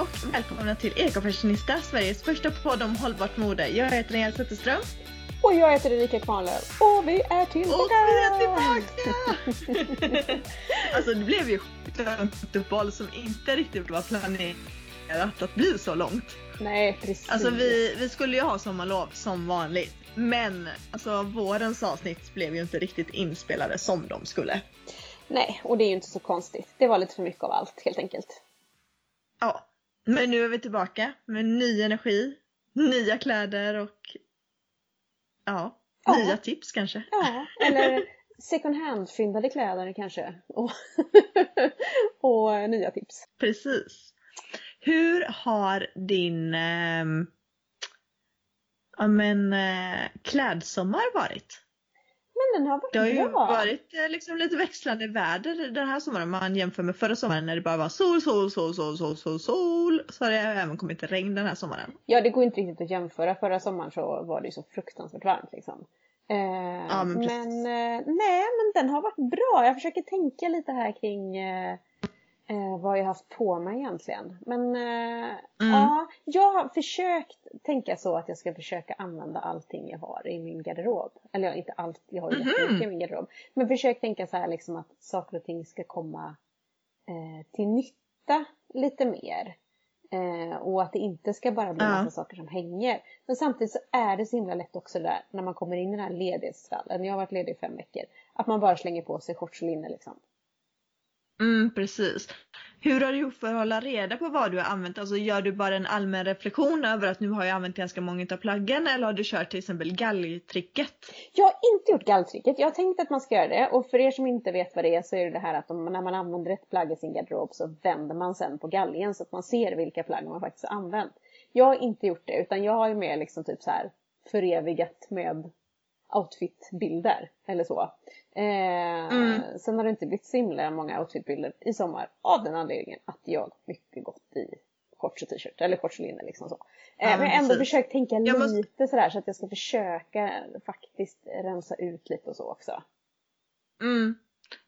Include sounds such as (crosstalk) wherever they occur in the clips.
och välkomna till Ekofashionista, Sveriges första podd om hållbart mode. Jag heter Ingela Zetterström. Och jag heter Erika Kvarnlöf och vi är tillbaka! Och vi är tillbaka! (laughs) alltså det blev ju ett uppehåll som inte riktigt var planerat att bli så långt. Nej precis. Alltså vi, vi skulle ju ha sommarlov som vanligt. Men alltså vårens avsnitt blev ju inte riktigt inspelade som de skulle. Nej, och det är ju inte så konstigt. Det var lite för mycket av allt helt enkelt. Ja, men nu är vi tillbaka med ny energi, nya kläder och ja, Ja. nya tips kanske. Ja, eller second hand-fyndade kläder kanske. Och, (laughs) och nya tips. Precis. Hur har din ja, men, eh, klädsommar varit? Men den har varit Det har ju bra. varit eh, liksom lite växlande väder den här sommaren. Man jämför med förra sommaren när det bara var sol, sol, sol, sol, sol, sol, sol. Så har det även kommit regn den här sommaren. Ja, det går inte riktigt att jämföra. Förra sommaren så var det ju så fruktansvärt varmt liksom. Eh, Ja, men men eh, nej, men den har varit bra. Jag försöker tänka lite här kring eh, eh, vad jag haft på mig egentligen. Men eh, Mm. ja, jag har försökt tänka så att jag ska försöka använda allting jag har i min garderob. Eller inte allt, jag har ju Mhm. jättemycket i min garderob. Men försök tänka så här liksom att saker och ting ska komma eh, till nytta lite mer. Eh, och att det inte ska bara bli Ja. massa saker som hänger. Men samtidigt så är det så himla lätt också där när man kommer in i den här ledighetsfallen. Jag har varit ledig i fem veckor. Att man bara slänger på sig shorts och linne liksom. Mm, precis. Hur har du gjort för att hålla reda på vad du har använt? Alltså gör du bara en allmän reflektion över att nu har jag använt ganska många av plaggen eller har du kört till exempel galgtricket? Jag har inte gjort galltricket. Jag har tänkt att man ska göra det. Och för er som inte vet vad det är så är det det här att om, när man använder ett plagg i sin garderob så vänder man sen på galgen så att man ser vilka plagg man faktiskt har använt. Jag har inte gjort det utan jag har ju mer liksom typ så här förevigat med outfitbilder eller så. Eh, Mm. Sen har det inte blivit så himla många outfitbilder i sommar av den anledningen att jag mycket gått i shorts och t-shirt eller shorts och linne liksom så. Eh, Ja, men jag har ändå precis. försökt tänka Jag måste- lite sådär så att jag ska försöka faktiskt rensa ut lite och så också. Mm.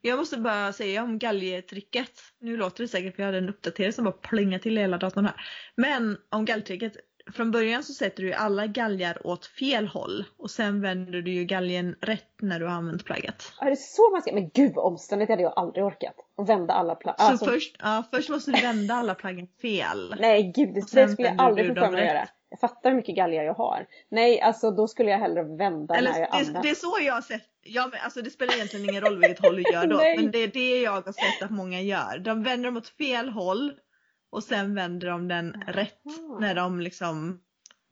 Jag måste bara säga om galgtricket. Nu låter det säkert för jag hade en uppdatering som bara plingade till hela datorn här. Men om galgtricket. Från början så sätter du ju alla galgar åt fel håll och sen vänder du ju galgen rätt när du har använt plagget. Ja, är det så man ska? Men gud vad omständigt, det hade jag aldrig orkat. Och vända alla plagg. Så Alltså, först, ja, först måste du vända alla plaggen fel. Nej gud, det, det skulle jag aldrig få för mig att göra. Jag fattar hur mycket galgar jag har. Nej, alltså då skulle jag hellre vända Eller när jag det, använder. det är så jag har sett. Ja, men alltså det spelar egentligen ingen roll vilket håll du gör då. (laughs) Men det är det jag har sett att många gör. De vänder dem åt fel håll och sen vänder de den rätt Aha. när de liksom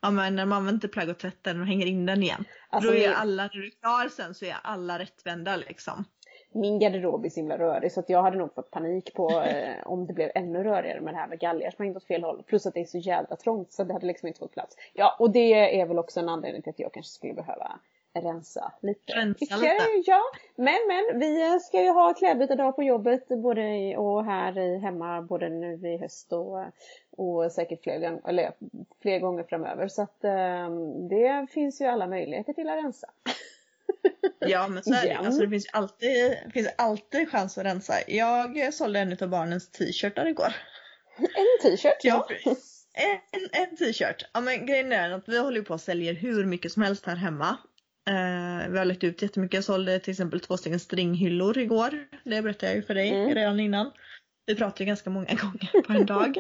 Ja men när man använder plagg och tvättar den och hänger in den igen. Alltså, då är min, alla, när du är klar sen så är alla rättvända liksom. min garderob är så himla rörig så att jag hade nog fått panik på (laughs) eh, om det blev ännu rörigare med det här med galgar som hängde åt fel håll. Plus att det är så jävla trångt så det hade liksom inte fått plats. Ja, och det är väl också en anledning till att jag kanske skulle behöva rensa lite. Rensa lite. Ja, men men vi ska ju ha klädbytardag på jobbet både och här i hemma både nu i höst och, och säkert fler, eller, fler gånger framöver. Så att eh, det finns ju alla möjligheter till att rensa. (laughs) Ja men så är det. Igen. Alltså det finns alltid, finns alltid chans att rensa. Jag sålde en av barnens t-shirtar igår. En t-shirt, ja. Ja. En, en t-shirt. Ja men grejen är att vi håller på och säljer hur mycket som helst här hemma. Eh, vi har lagt ut jättemycket. Jag sålde till exempel två stycken stringhyllor igår. Det berättade jag ju för dig Mm. redan innan. Vi pratar ju ganska många (laughs) gånger på en dag.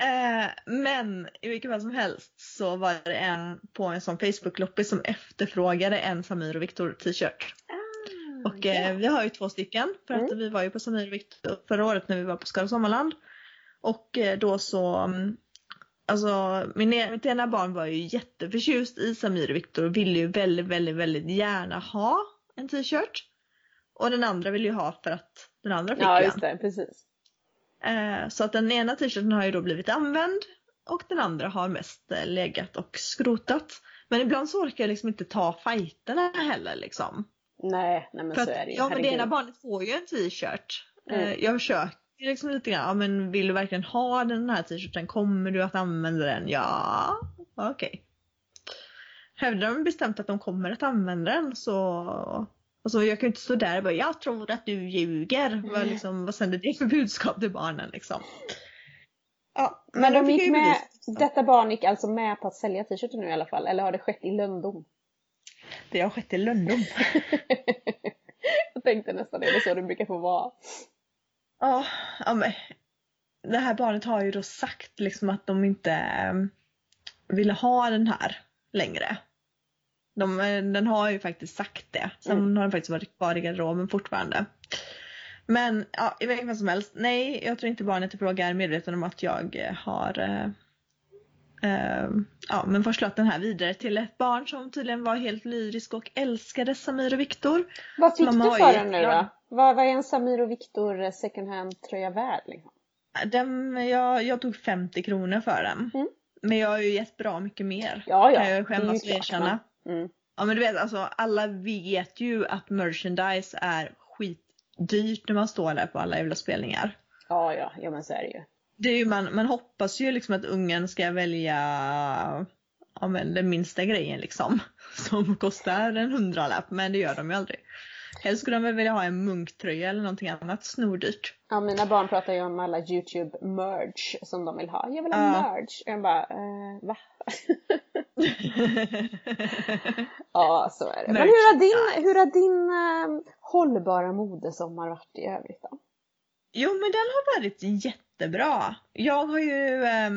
eh, men i vilket fall som helst så var det en på en sån Facebook-loppis som efterfrågade en Samir och Viktor t-shirt. Ah, Och eh, vi har ju två stycken för att Mm. vi var ju på Samir och Viktor förra året när vi var på Skara Sommarland. Och eh, då så, mm, alltså min, e- mitt ena barn var ju jätteförtjust i Samir och Viktor och ville ju väldigt, väldigt, väldigt gärna ha en t-shirt. Och den andra ville ju ha för att den andra fick Ja, ju just det, precis. Eh, så att den ena t-shirten har ju då blivit använd och den andra har mest eh, legat och skrotat. Men ibland så orkar jag liksom inte ta fighterna heller liksom. Nej, nej men För så att, är det ju. ja men det ena barnet får ju en t-shirt. Mm. Eh, jag försöker liksom lite grann, ja men vill du verkligen ha den här t-shirten? Kommer du att använda den? Ja, okej. Hävdar de bestämt att de kommer att använda den så Alltså jag kan ju inte stå där och bara jag tror att du ljuger. Vad, liksom, vad sänder det för budskap till barnen liksom? Ja, Men de gick med, bevist. detta barn gick alltså med på att sälja t-shirten nu i alla fall, eller har det skett i lönndom? Det har skett i lönndom. (laughs) Jag tänkte nästan det är så det brukar få vara. Ja, ja men det här barnet har ju då sagt liksom att de inte eh, ville ha den här längre. De, eh, den har ju faktiskt sagt det. Sen Mm. har den faktiskt varit kvar i garderoben fortfarande. Men ja, i vilket fall som helst. Nej, jag tror inte barnet i fråga är medveten om att jag eh, har eh, ja, men förslått den här vidare till ett barn som tydligen var helt lyrisk och älskade Samir och Viktor. Vad fick Mamma du för den nu då? Vad, vad är en Samir och Viktor second hand tröja värd liksom? Den, jag, jag tog 50 kronor för den. Mm. Men jag har ju gett bra mycket mer. Ja, ja. kan jag skämmas klart, erkänna. Mm. Ja men du vet alltså alla vet ju att merchandise är skitdyrt när man står där på alla jävla spelningar. Ja, ja, ja men så är det ju. Det är ju, man, man hoppas ju liksom att ungen ska välja ja, men den minsta grejen liksom. (laughs) Som kostar en hundralapp men det gör de ju aldrig. Helst skulle de väl vilja ha en munktröja eller någonting annat snordyrt. Ja, mina barn pratar ju om alla YouTube merge som de vill ha. Jag vill ha Ja. merge. Och jag bara, eh, va? (laughs) Ja, så är det. Men hur har din, hur har din eh, hållbara modesommar varit i övrigt då? Jo men den har varit jättebra. Jag har ju, eh,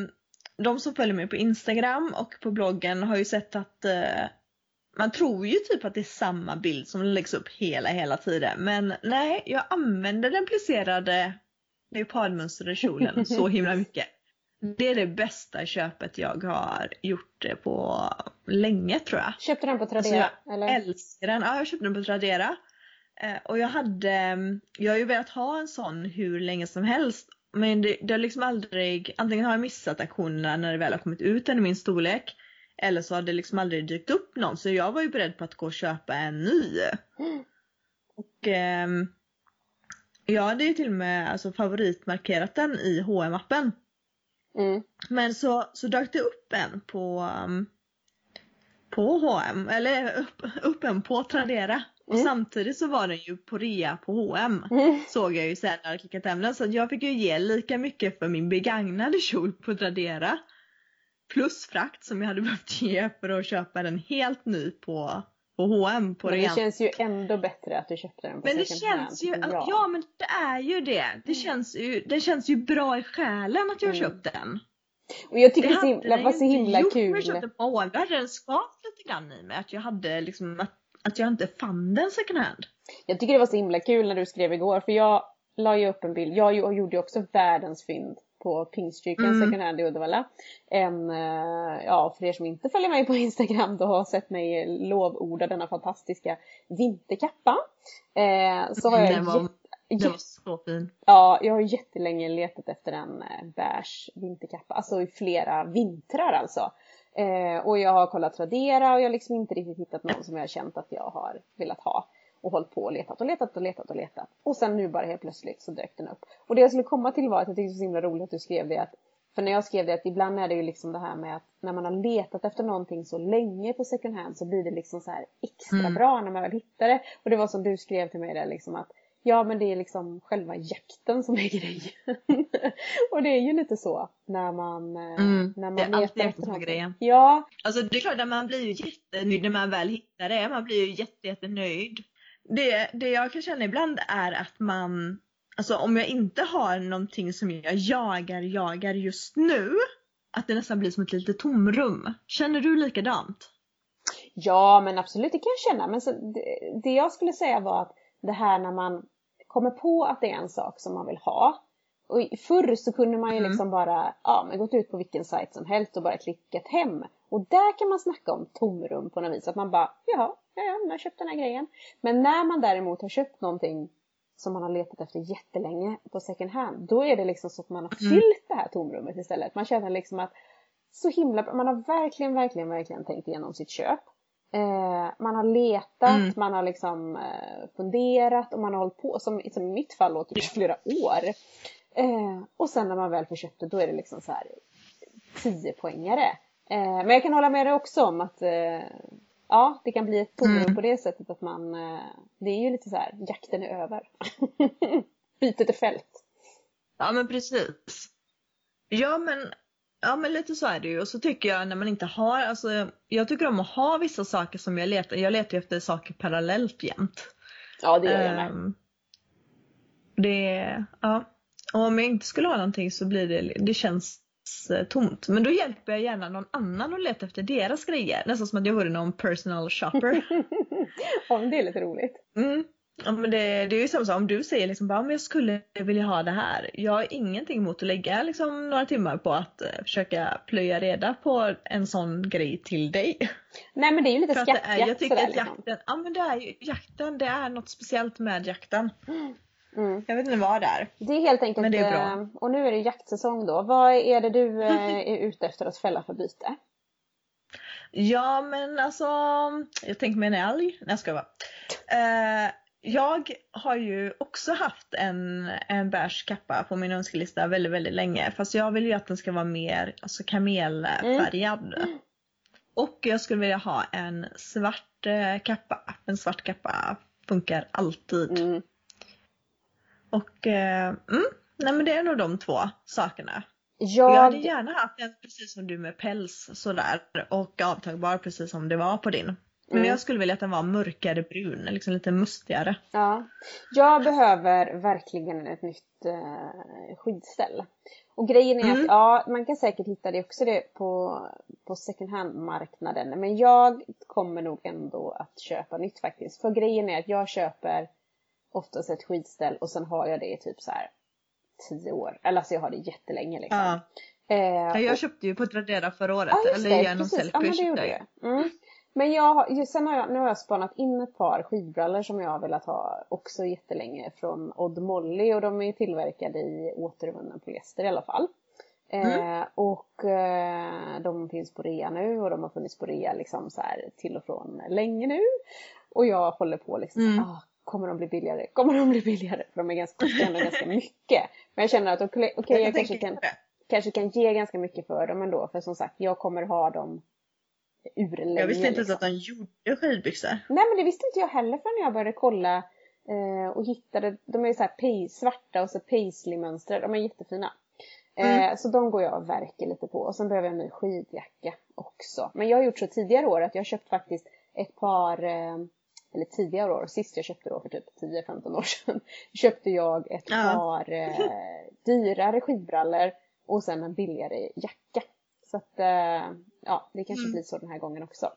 de som följer mig på Instagram och på bloggen har ju sett att eh, man tror ju typ att det är samma bild som läggs upp hela hela tiden. Men nej, jag använder den plisserade leopardmönstrade kjolen så (laughs) himla mycket. Det är det bästa köpet jag har gjort eh, på länge tror jag. Köpte den på Tradera? Alltså, eller? älskar den. Ja, jag köpte den på Tradera. Eh, och jag hade, mm, jag har ju velat ha en sån hur länge som helst. Men det, det har liksom aldrig, antingen har jag missat aktionerna när det väl har kommit ut en i min storlek. Eller så har det liksom aldrig dykt upp någon. Så jag var ju beredd på att gå och köpa en ny. Och ehm, jag hade ju till och med alltså, favoritmarkerat den i hm appen Mm. men så, så dök det upp en på, um, på H&M eller upp, upp en på Tradera. Och Mm. samtidigt så var den ju på rea på H&M Mm. Såg jag ju sen när jag hade klickat hem den. Så att jag fick ju ge lika mycket för min begagnade kjol på Tradera. Plus frakt som jag hade behövt ge för att köpa den helt ny på, på H&M på Men det rean. känns ju ändå bättre att du köpte den på Men det känns ju, att, Ja. men det är ju det. Det känns ju, det känns ju bra i själen att jag har Mm. köpt den. Och jag tycker det, hade är så himla, den var ju så inte gjort när jag kul. köpte på H&M. Då hade den skavt lite grann i mig. Att jag hade liksom, att, att jag inte fann den second hand. Jag tycker det var så himla kul när du skrev igår för jag la ju upp en bild. Jag gjorde ju också världens fynd på Pingstkyrkan Mm. second hand i Uddevalla. En, eh, ja för er som inte följer mig på (laughs) Instagram då har sett mig lovorda denna fantastiska vinterkappa. Eh, så har jag Den var, den var så fin. Ja, jag har jättelänge letat efter en eh, beige vinterkappa. Alltså i flera vintrar alltså. Eh, och jag har kollat Tradera och jag har liksom inte riktigt hittat någon som jag har känt att jag har velat ha. Och hållit på och letat och letat och letat och letat. Och sen nu bara helt plötsligt så dök den upp. Och det jag skulle komma till var att jag tyckte det var så himla roligt att du skrev det att för när jag skrev det att ibland är det ju liksom det här med att när man har letat efter någonting så länge på second hand så blir det liksom så här extra Mm. bra när man väl hittar det. Och det var som du skrev till mig där liksom att Ja men det är liksom själva jakten som är grejen. (laughs) och det är ju lite så när man, eh, Mm, när man det är alltid efter som är grejen. Ja, Alltså det är klart att man blir ju jättenöjd när man väl hittar det. Man blir ju jätte, jättenöjd. Det, det jag kan känna ibland är att man, alltså om jag inte har någonting som jag jagar, jagar just nu. Att det nästan blir som ett litet tomrum. Känner du likadant? ja men absolut det kan jag känna. Men så, det, det jag skulle säga var att det här när man kommer på att det är en sak som man vill ha. Och förr så kunde man ju Mm. liksom bara, ja men gått ut på vilken sajt som helst och bara klickat hem. Och där kan man snacka om tomrum på något vis. Att man bara, jaha, ja, ja, jag har köpt den här grejen. Men när man däremot har köpt någonting som man har letat efter jättelänge på second hand. Då är det liksom så att man har Mm. fyllt det här tomrummet istället. Man känner liksom att så himla bra. Man har verkligen, verkligen, verkligen tänkt igenom sitt köp. Eh, man har letat, Mm. man har liksom eh, funderat och man har hållit på, som, som i mitt fall, åt i flera år. Eh, och sen när man väl får köpt det, då är det liksom så här 10 poängare. Eh, men jag kan hålla med dig också om att eh, ja, det kan bli ett tomrum Mm. på det sättet att man, eh, det är ju lite så här, jakten är över. (laughs) Bytet är fält. Ja men precis. Ja men Ja men lite så är det ju och så tycker jag när man inte har, alltså jag tycker om att ha vissa saker som jag letar, jag letar ju efter saker parallellt jämt. Ja, det gör jag med. Um, det, ja. Och om jag inte skulle ha någonting så blir det, det känns eh, tomt. Men då hjälper jag gärna någon annan att leta efter deras grejer. Nästan som att jag vore någon personal shopper. (laughs) ja, det är lite roligt. Mm. Ja, men det, det är ju samma sak om du säger liksom bara, men jag skulle vilja ha det här. Jag har ingenting emot att lägga liksom några timmar på att uh, försöka plöja reda på en sån grej till dig. Nej men det är ju lite skattjakt Jag tycker sådär, att liksom. jakten, ja men det är ju jakten, det är något speciellt med jakten. Mm. Jag vet inte vad det är. Det är helt enkelt, Men det är bra. eh, och nu är det jaktsäsong då. Vad är det du eh, är ute efter att fälla för byte? (laughs) Ja men alltså, jag tänker mig en älg. Nej jag ska bara. Eh, jag har ju också haft en, en beige kappa på min önskelista väldigt, väldigt länge. Fast jag vill ju att den ska vara mer alltså kamelfärgad. Och jag skulle vilja ha en svart eh, kappa. En svart kappa funkar alltid. Mm. Och eh, mm, nej men det är nog de två sakerna. Jag, Jag hade gärna haft en precis som du med päls sådär och avtagbar precis som det var på din. Men Mm. jag skulle vilja att den var mörkare brun, liksom lite mustigare. ja, jag behöver verkligen ett nytt eh, skidställ. Och grejen är Mm. att ja, man kan säkert hitta det också det på, på second hand-marknaden. Men jag kommer nog ändå att köpa nytt faktiskt. För grejen är att jag köper oftast ett skidställ och sen har jag det i typ så här tio år. Eller alltså jag har det jättelänge liksom. Ja. Eh, Ja, jag och- köpte ju på Tradera förra året. Just eller det. genom Sellpy köpte jag. Mm. Men jag, sen har jag, nu har jag spanat in ett par skidbrallor som jag har velat ha också jättelänge från Odd Molly och de är tillverkade i återvunnen polyester i alla fall. Mm. Eh, och eh, de finns på rea nu och de har funnits på rea liksom så här till och från länge nu. Och jag håller på liksom, Mm. ah, kommer de bli billigare? Kommer de bli billigare? För de är ganska, kostar ändå ganska mycket. Men jag känner att okej, okej, jag kanske tänker kan kanske kan ge ganska mycket för dem ändå. För som sagt, jag kommer ha dem urlänge. Jag visste inte ens liksom. att de gjorde skidbyxor. Nej men det visste inte jag heller förrän jag började kolla eh, och hittade, de är så här pay, svarta och så paisley-mönster, de är jättefina. Eh, Mm. Så de går jag och verkar lite på och sen behöver jag en ny skidjacka också. Men jag har gjort så tidigare år att jag har köpt faktiskt ett par, eh, eller tidigare år, sist jag köpte då för typ 10-15 år sedan, (laughs) köpte jag ett Ja. par eh, dyrare skidbrallor och sen en billigare jacka. Så att, eh, ja, det kanske Mm. blir så den här gången också.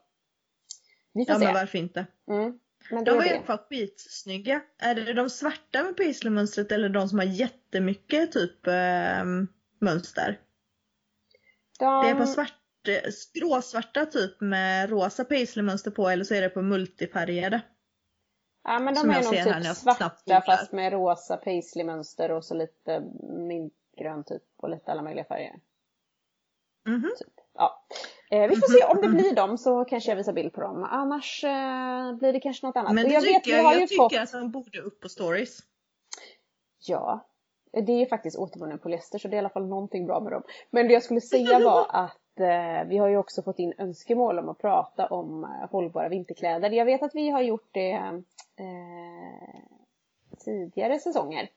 Vi får Ja se. men varför inte? Mm. Men De var i alla fall skitsnygga. Är det de svarta med paisley-mönstret eller de som har jättemycket typ ehm, mönster? De... Det är på svart, gråsvarta typ med rosa paisley-mönster på eller så är det på multifärgade. Ja men de som är nog typ svarta fast med rosa paisley-mönster och så lite mintgrön typ och lite alla möjliga färger. Mhm. Ja. Eh, vi får se om det blir dem så kanske jag visar bild på dem. Annars eh, blir det kanske något annat. Men det jag vet, tycker har jag, ju jag tycker fått... att de borde upp på stories. Ja. Det är ju faktiskt återvunnen polyester så det är i alla fall någonting bra med dem. Men det jag skulle säga var (laughs) att eh, vi har ju också fått in önskemål om att prata om eh, hållbara vinterkläder. Jag vet att vi har gjort det eh, tidigare säsonger.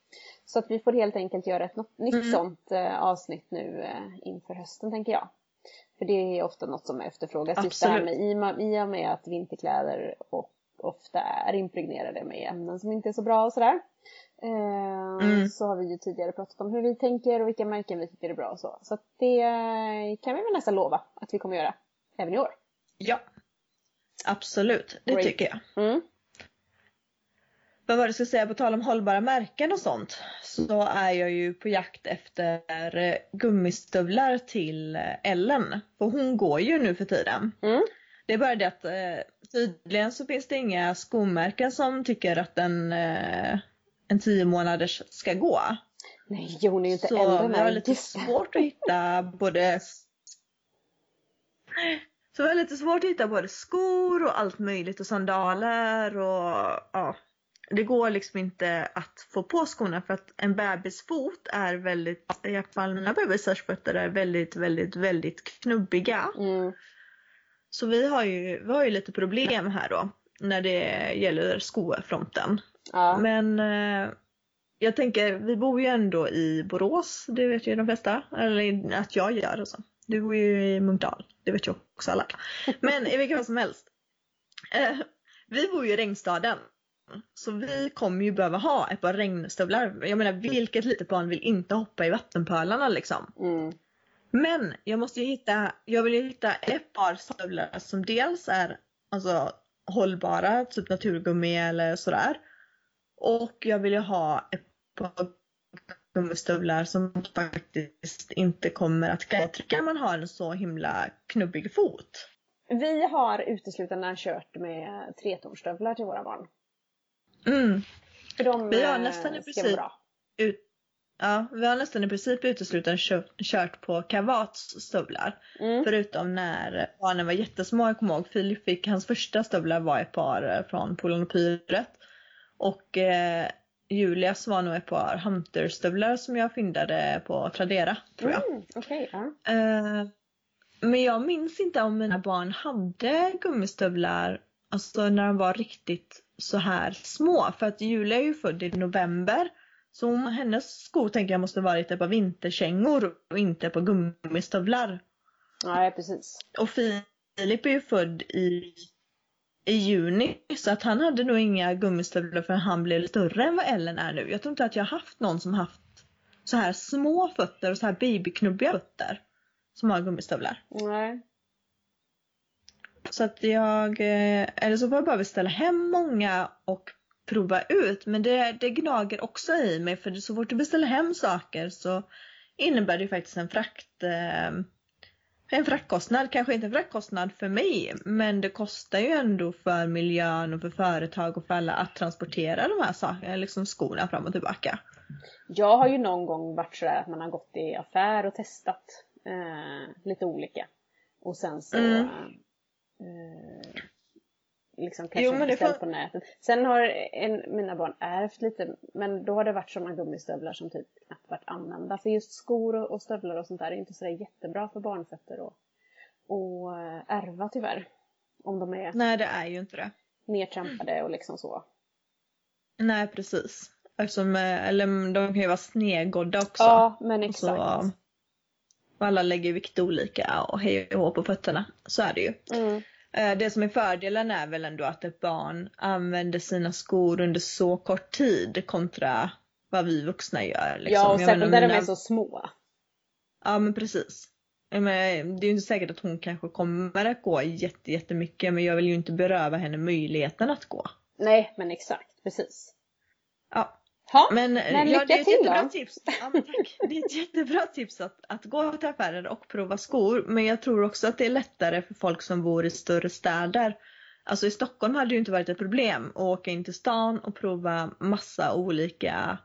Så att vi får helt enkelt göra ett nytt Mm. sånt eh, avsnitt nu inför hösten tänker jag. För det är ofta något som efterfrågas just det här med, i, och med- att vinterkläder och ofta är impregnerade med ämnen som inte är så bra och sådär. Eh, Mm. Så har vi ju tidigare pratat om hur vi tänker och vilka märken vi tycker är bra och så. Så det kan vi väl nästan lova att vi kommer göra även i år. Ja. Absolut, det Great. tycker jag. Mm. Vad var det jag skulle säga på tal om hållbara märken och sånt. Så är jag ju på jakt efter gummistövlar till Ellen. För hon går ju nu för tiden. Mm. Det är bara det att eh, tydligen så finns det inga skomärken som tycker att en, eh, en 10 månaders ska gå. Nej, hon är ju inte Så äldre vi har lite svårt att hitta både så vi har lite svårt att hitta både skor och allt möjligt och sandaler och ja. Det går liksom inte att få på skorna för att en bebisfot är väldigt, i alla fall mina bebisars fötter är väldigt, väldigt, väldigt knubbiga. Mm. Så vi har ju, vi har ju lite problem här då när det gäller skofronten. Ja. Men eh, jag tänker, vi bor ju ändå i Borås, det vet ju de flesta. Eller att jag gör och så. Du bor ju i Munkdal, det vet ju också alla. Men i vilket fall som helst. Eh, vi bor ju i regnstaden. Så vi kommer ju behöva ha ett par regnstövlar. Jag menar vilket litet barn vill inte hoppa i vattenpölarna liksom. Mm. Men jag måste ju hitta, jag vill ju hitta ett par stövlar som dels är alltså, hållbara, typ naturgummi eller sådär. Och jag vill ju ha ett par gummistövlar som faktiskt inte kommer att när man har en så himla knubbig fot. Vi har uteslutande kört med tretornstövlar till våra barn. Mm. För de Vi har eh, nästan i princip ut, ja, vi har nästan i princip uteslutande kört, kört på Kavats stövlar. Mm. Förutom när barnen var jättesmå. Jag kommer ihåg Filip fick, hans första stövlar var ett par eh, från Polen och Pyret. Och eh, Julias var nog ett par Hunter-stövlar som jag fyndade på Tradera tror jag. Mm, Okej, ja. Eh, men jag minns inte om mina barn hade gummistövlar alltså när de var riktigt så här små. För att Julia är ju född i november. Så hon, hennes skor tänker jag måste varit ett par vinterkängor och inte par gummistövlar. Nej, precis. Och Filip är ju född i, i juni så att han hade nog inga gummistövlar förrän han blev större än vad Ellen är nu. Jag tror inte att jag har haft någon som haft så här små fötter och så här babyknubbiga fötter som har gummistövlar. Nej. Så att jag, eh, eller så får jag bara beställa hem många och prova ut. Men det, det gnager också i mig för så fort du beställer hem saker så innebär det faktiskt en frakt eh, en fraktkostnad, kanske inte en fraktkostnad för mig, men det kostar ju ändå för miljön och för företag och för alla att transportera de här sakerna, liksom skorna fram och tillbaka. Jag har ju någon gång varit sådär att man har gått i affär och testat eh, lite olika. Och sen så Mm. Eh, liksom Jo, kanske men det beställt får- på nätet. Sen har en, mina barn ärvt lite, men då har det varit sådana gummistövlar som typ knappt varit använda. För just skor och, och stövlar och sånt där är inte sådär jättebra för barnfötter och, och eh, ärva tyvärr. Om de är Nej, det är ju inte det. nedtrampade och liksom så. Nej, precis. Eftersom, eh, eller de kan ju vara snedgådda också. Ja, men exakt. så, och alla lägger vikt olika och hej och hå på fötterna. Så är det ju. Mm. Eh, Det som är fördelen är väl ändå att ett barn använder sina skor under så kort tid kontra vad vi vuxna gör. Liksom. Ja, och särskilt när de är så små. Ja men precis. Det är ju inte säkert att hon kanske kommer att gå jätte, jättemycket men jag vill ju inte beröva henne möjligheten att gå. Nej, men exakt. Precis. Ja, Ha, men, men ja, det är ett jättebra då. tips. Ja, tack. Det är ett jättebra tips att, att gå till affärer och prova skor. Men jag tror också att det är lättare för folk som bor i större städer. Alltså i Stockholm hade det ju inte varit ett problem att åka in till stan och prova massa olika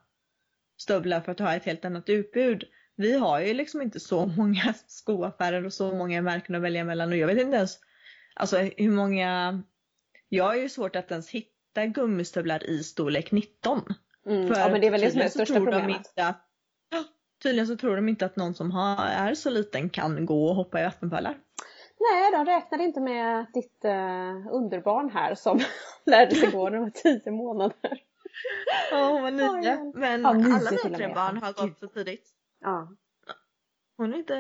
stövlar för att ha ett helt annat utbud. Vi har ju liksom inte så många (laughs) skoaffärer och så många märken att välja mellan och jag vet inte ens alltså hur många jag har ju svårt att ens hitta gummistövlar i storlek 19. Mm. För Ja, men det är väl det som är det största problemet. Att, ja, tydligen så tror de inte att någon som har, är så liten kan gå och hoppa i vattenpölar. Nej, de räknade inte med ditt eh, underbarn här som (laughs) lärde sig gå när de var tio månader. Ja, hon var nio. Men Ja, nio alla mina tre barn har gått så tidigt. Ja. Hon är inte,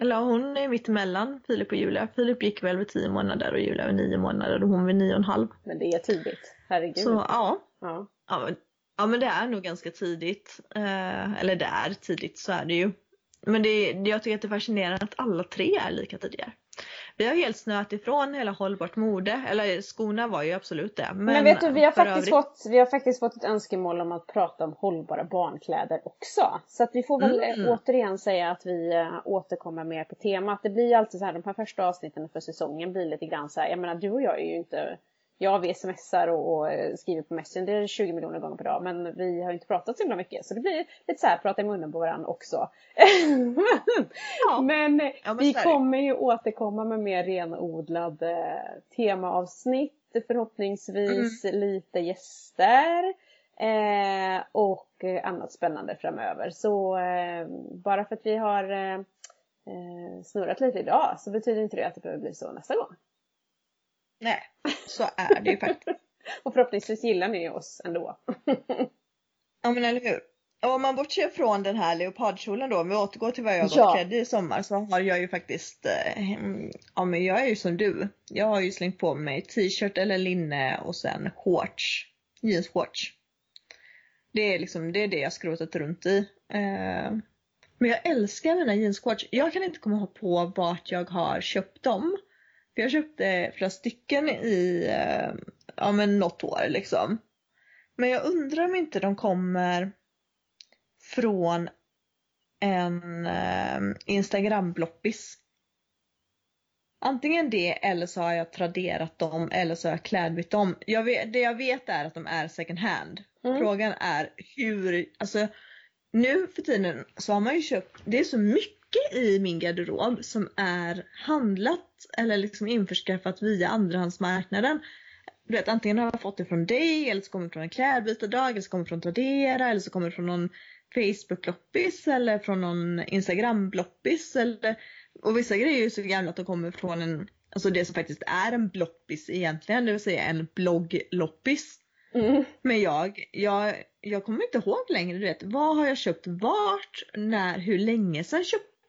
eller hon är mitt emellan Filip och Julia. Filip gick väl vid tio månader och Julia vid nio månader och hon vid nio och en halv. Men det är tidigt. Herregud. Så ja, Ja. ja, men, ja men det är nog ganska tidigt. Eh, eller det är tidigt, så är det ju. Men det, jag tycker att det är fascinerande att alla tre är lika tidiga. Vi har helt snöat ifrån hela hållbart mode, eller skorna var ju absolut det. Men, Men, vet du, vi har, faktiskt övrigt- fått, vi har faktiskt fått ett önskemål om att prata om hållbara barnkläder också. Så att vi får väl Mm. eh, återigen säga att vi eh, återkommer mer på temat. Det blir ju alltid så här, de här första avsnitten för säsongen blir lite grann så här, jag menar du och jag är ju inte Ja, vi smsar och, och eh, skriver på Messenger 20 miljoner gånger per dag, men vi har inte pratat så himla mycket. Så det blir lite så här, prata i munnen på varandra också. (laughs) Ja. Men eh, Ja, men vi kommer ju återkomma med mer renodlade eh, temaavsnitt. Förhoppningsvis Mm. lite gäster. Eh, och annat spännande framöver. Så eh, bara för att vi har eh, snurrat lite idag så betyder inte det att det behöver bli så nästa gång. Nej, så är det ju faktiskt. (laughs) Och förhoppningsvis gillar ni oss ändå. Ja men eller hur. om man bortser från den här leopardkjolen då, om vi återgår till vad jag har Ja. klädd i sommar så har jag ju faktiskt, eh, ja men jag är ju som du. Jag har ju slängt på mig t-shirt eller linne och sen shorts, jeansshorts. Det är liksom, det är det jag skrotat runt i. Eh, men jag älskar mina jeansshorts. Jag kan inte komma på vart jag har köpt dem. För jag köpte flera stycken i, eh, ja men något år liksom. Men jag undrar om inte de kommer från en eh, Instagram-bloppis. Antingen det eller så har jag traderat dem eller så har jag klädbytt dem. Jag vet, det jag vet är att de är second hand. Mm. Frågan är hur, alltså nu för tiden så har man ju köpt, det är så mycket i min garderob som är handlat eller liksom införskaffat via andrahandsmarknaden. Du vet antingen har jag fått det från dig eller så kommer det från en klädbytardag eller så kommer det från Tradera eller så kommer det från någon Facebook-loppis eller från någon Instagram-bloppis eller och vissa grejer är så gamla att de kommer från en, alltså det som faktiskt är en bloppis egentligen, det vill säga en bloggloppis. Mm. Men jag, jag, jag kommer inte ihåg längre, du vet, vad har jag köpt vart, när, hur länge sedan köpte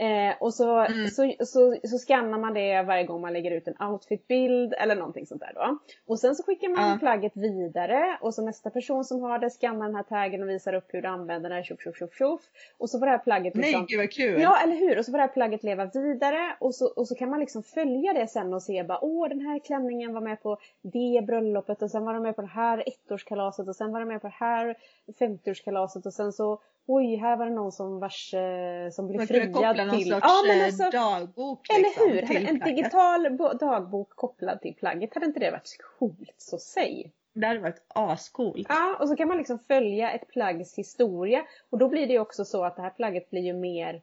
Eh, och. Mm. Så, Mm. så, så, så scannar man det varje gång man lägger ut en outfitbild eller någonting sånt där då. Och sen så skickar man Ja. plagget vidare och så nästa person som har det scannar den här taggen och visar upp hur du använder den, tjoff tjoff tjoff tjoff. Och så får det här plagget liksom Nej gud vad kul! Ja, eller hur? Och så får det här plagget leva vidare och så, och så kan man liksom följa det sen och se bara åh den här klänningen var med på det bröllopet och sen var de med på det här ettårskalaset och sen var de med på det här 50-årskalaset och sen så oj här var det någon som vars eh, som blev Man kunde koppla friad någon till. sorts Ja men eh, alltså dagbok eller liksom, hur? Hade en plagget. digital bo- dagbok kopplad till plagget, hade inte det varit coolt? Så säg! Det hade varit ascoolt. Ja, och så kan man liksom följa ett plaggs historia och då blir det ju också så att det här plagget blir ju mer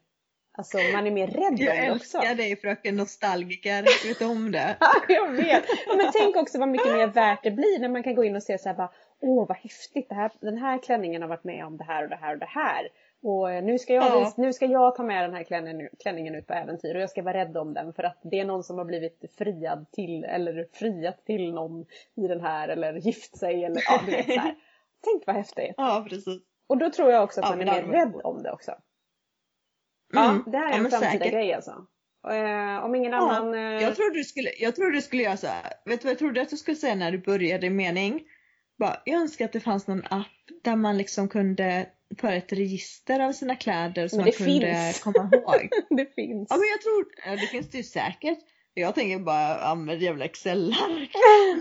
Alltså man är mer rädd om Jag det också. älskar dig fröken nostalgiker, vet du om det? (laughs) Ja, jag vet. Men tänk också vad mycket mer värt det blir när man kan gå in och se så här bara, åh vad häftigt, här, den här klänningen har varit med om det här och det här och det här. Och eh, nu ska jag, Ja. nu ska jag ta med den här klänningen, klänningen ut på äventyr och jag ska vara rädd om den för att det är någon som har blivit friad till eller friat till någon i den här eller gift sig eller ja, du vet så här. (laughs) Tänk vad häftigt. Ja precis. Och då tror jag också att Ja, man är mer rädd om det också. Mm. Ja, det här är Ja, en framtida säkert. grej alltså. Eh, om ingen annan... eh, Jag trodde du skulle, jag trodde du skulle göra så här. Vet du vad jag trodde att du skulle säga när du började mening? Bara, jag önskar att det fanns någon app där man liksom kunde föra ett register av sina kläder Men man kunde finns. komma ihåg. (laughs) det finns. Ja men jag tror, det finns det ju säkert. Jag tänker bara använd jävla Excel-ark.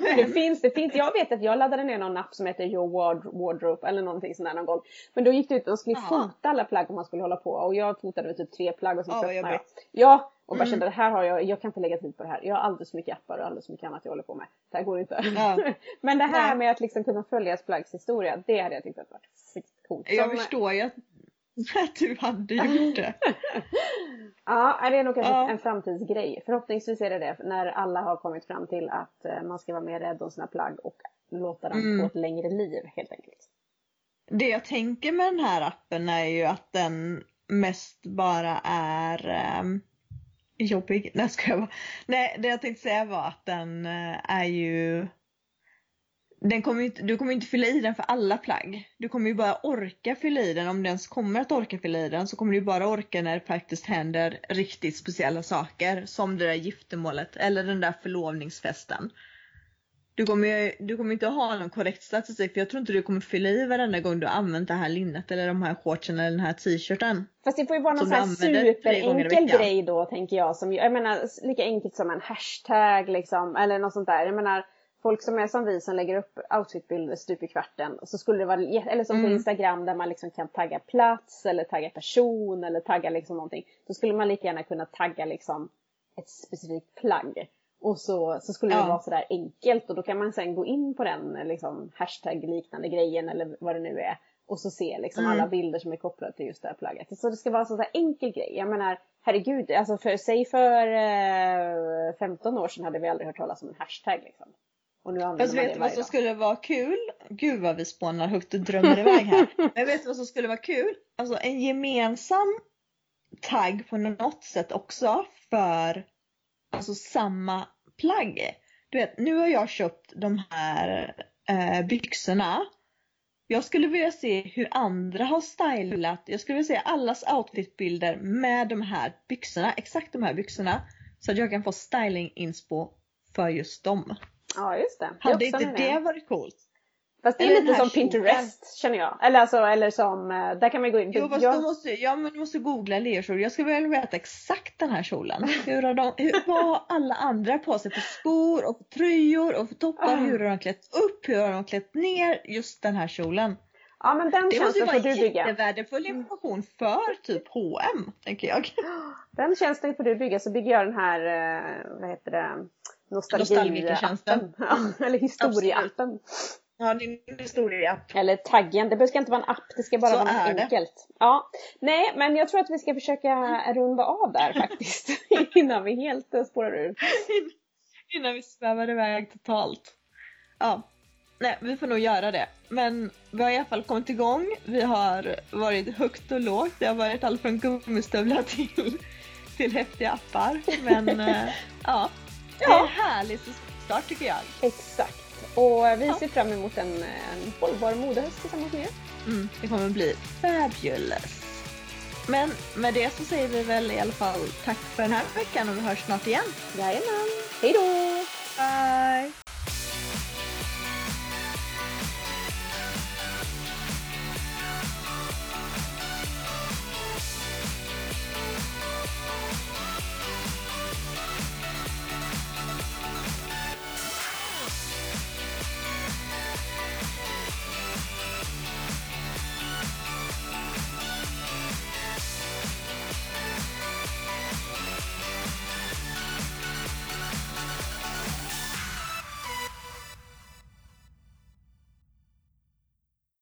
(laughs) Det finns, det finns. Jag vet att jag laddade ner någon app som heter Your Ward- Wardrobe eller någonting sånt där någon gång. Men då gick det ut och skulle Ja. fota alla plagg om man skulle hålla på och jag fotade väl typ tre plagg och så Ja, jag. Ja, och bara Mm. kände det här har jag, jag kan inte lägga tid på det här. Jag har alldeles för mycket appar och alldeles för mycket annat jag håller på med. Det här går inte. Ja. (laughs) Men det här med att liksom kunna följa plaggs historia, det hade jag tyckt att varit skitcoolt. Jag Som- förstår ju att, (laughs) att du hade gjort det. (laughs) Ja, det är nog kanske Ja. en framtidsgrej. Förhoppningsvis är det det när alla har kommit fram till att eh, man ska vara mer rädd om sina plagg och låta dem Mm. få ett längre liv helt enkelt. Det jag tänker med den här appen är ju att den mest bara är um, jobbig. (laughs) Nej ska jag bara. Nej det jag tänkte säga var att den eh, är ju den kommer inte, du kommer inte fylla i den för alla plagg. Du kommer ju bara orka fylla i den. Om du ens kommer att orka fylla i den så kommer du bara orka när det faktiskt händer riktigt speciella saker. Som det där giftermålet eller den där förlovningsfesten. Du kommer du kommer inte att ha någon korrekt statistik för jag tror inte du kommer fylla i varenda gång du använt det här linnet eller de här shortsen eller den här t-shirten. Fast det får ju vara någon sån här superenkel grej då tänker jag. Som, jag menar lika enkelt som en hashtag liksom eller något sånt där. Jag menar folk som är som vi som lägger upp outfitbilder stup i kvarten. Så skulle det vara, eller som på Mm. Instagram där man liksom kan tagga plats eller tagga person eller tagga liksom någonting. Då skulle man lika gärna kunna tagga liksom ett specifikt plagg. Och så, så skulle det Ja. vara sådär enkelt och då kan man sen gå in på den liksom hashtag liknande grejen eller vad det nu är. Och så se liksom Mm. alla bilder som är kopplade till just det här plagget. Så det ska vara en sån här enkel grej. Jag menar, herregud, alltså för, säg för eh, 15 år sedan hade vi aldrig hört talas om en hashtag liksom. Och nu använder Fast man vet du vad som dag. skulle vara kul? Gud vad vi spånar högt och drömmer iväg här. (laughs) Men vet du vad som skulle vara kul? Alltså en gemensam tagg på något sätt också för alltså samma plagg. Du vet, nu har jag köpt de här eh, byxorna. Jag skulle vilja se hur andra har stylat. Jag skulle vilja se allas outfitbilder med de här byxorna, exakt de här byxorna. Så att jag kan få styling-inspo för just dem. Ja, just det. Hade inte det varit coolt? Fast det är Eller lite som Pinterest känner jag. Eller alltså, eller som, eh, där kan man gå in. Jo fast jag, måste, ja, men du måste googla leokjol. Jag skulle vilja veta exakt den här kjolen. Hur har de, hur, vad har alla andra på sig för skor och tröjor och toppar? Ah. Hur har de klätt upp? Hur har de klätt ner just den här kjolen? ja men den Det måste ju tjänsten vara får du bygga. jättevärdefull information för typ H&M tänker jag. (gasps) Den tjänsten får du bygga så bygger jag den här, eh, vad heter det, Nostalgikertjänsten. nostalgi (laughs) Ja, eller historieappen. Ja, din historia. Eller taggen, det ska inte vara en app, det ska bara Så vara något enkelt. Ja, nej men jag tror att vi ska försöka runda av där (laughs) faktiskt. (laughs) Innan vi helt eh, spårar ur. (laughs) Innan vi svävar iväg totalt. Ja, nej vi får nog göra det. Men vi har i alla fall kommit igång. Vi har varit högt och lågt. Det har varit allt från gummistövlar till, till häftiga appar. Men eh, ja, det är Ja. en härlig start tycker jag. Exakt. Och vi Ja. ser fram emot en, en hållbar modehöst tillsammans med er. Mm, det kommer bli fabulous. Men med det så säger vi väl i alla fall tack för den här veckan och vi hörs snart igen. Jajamän. Hej då! Bye!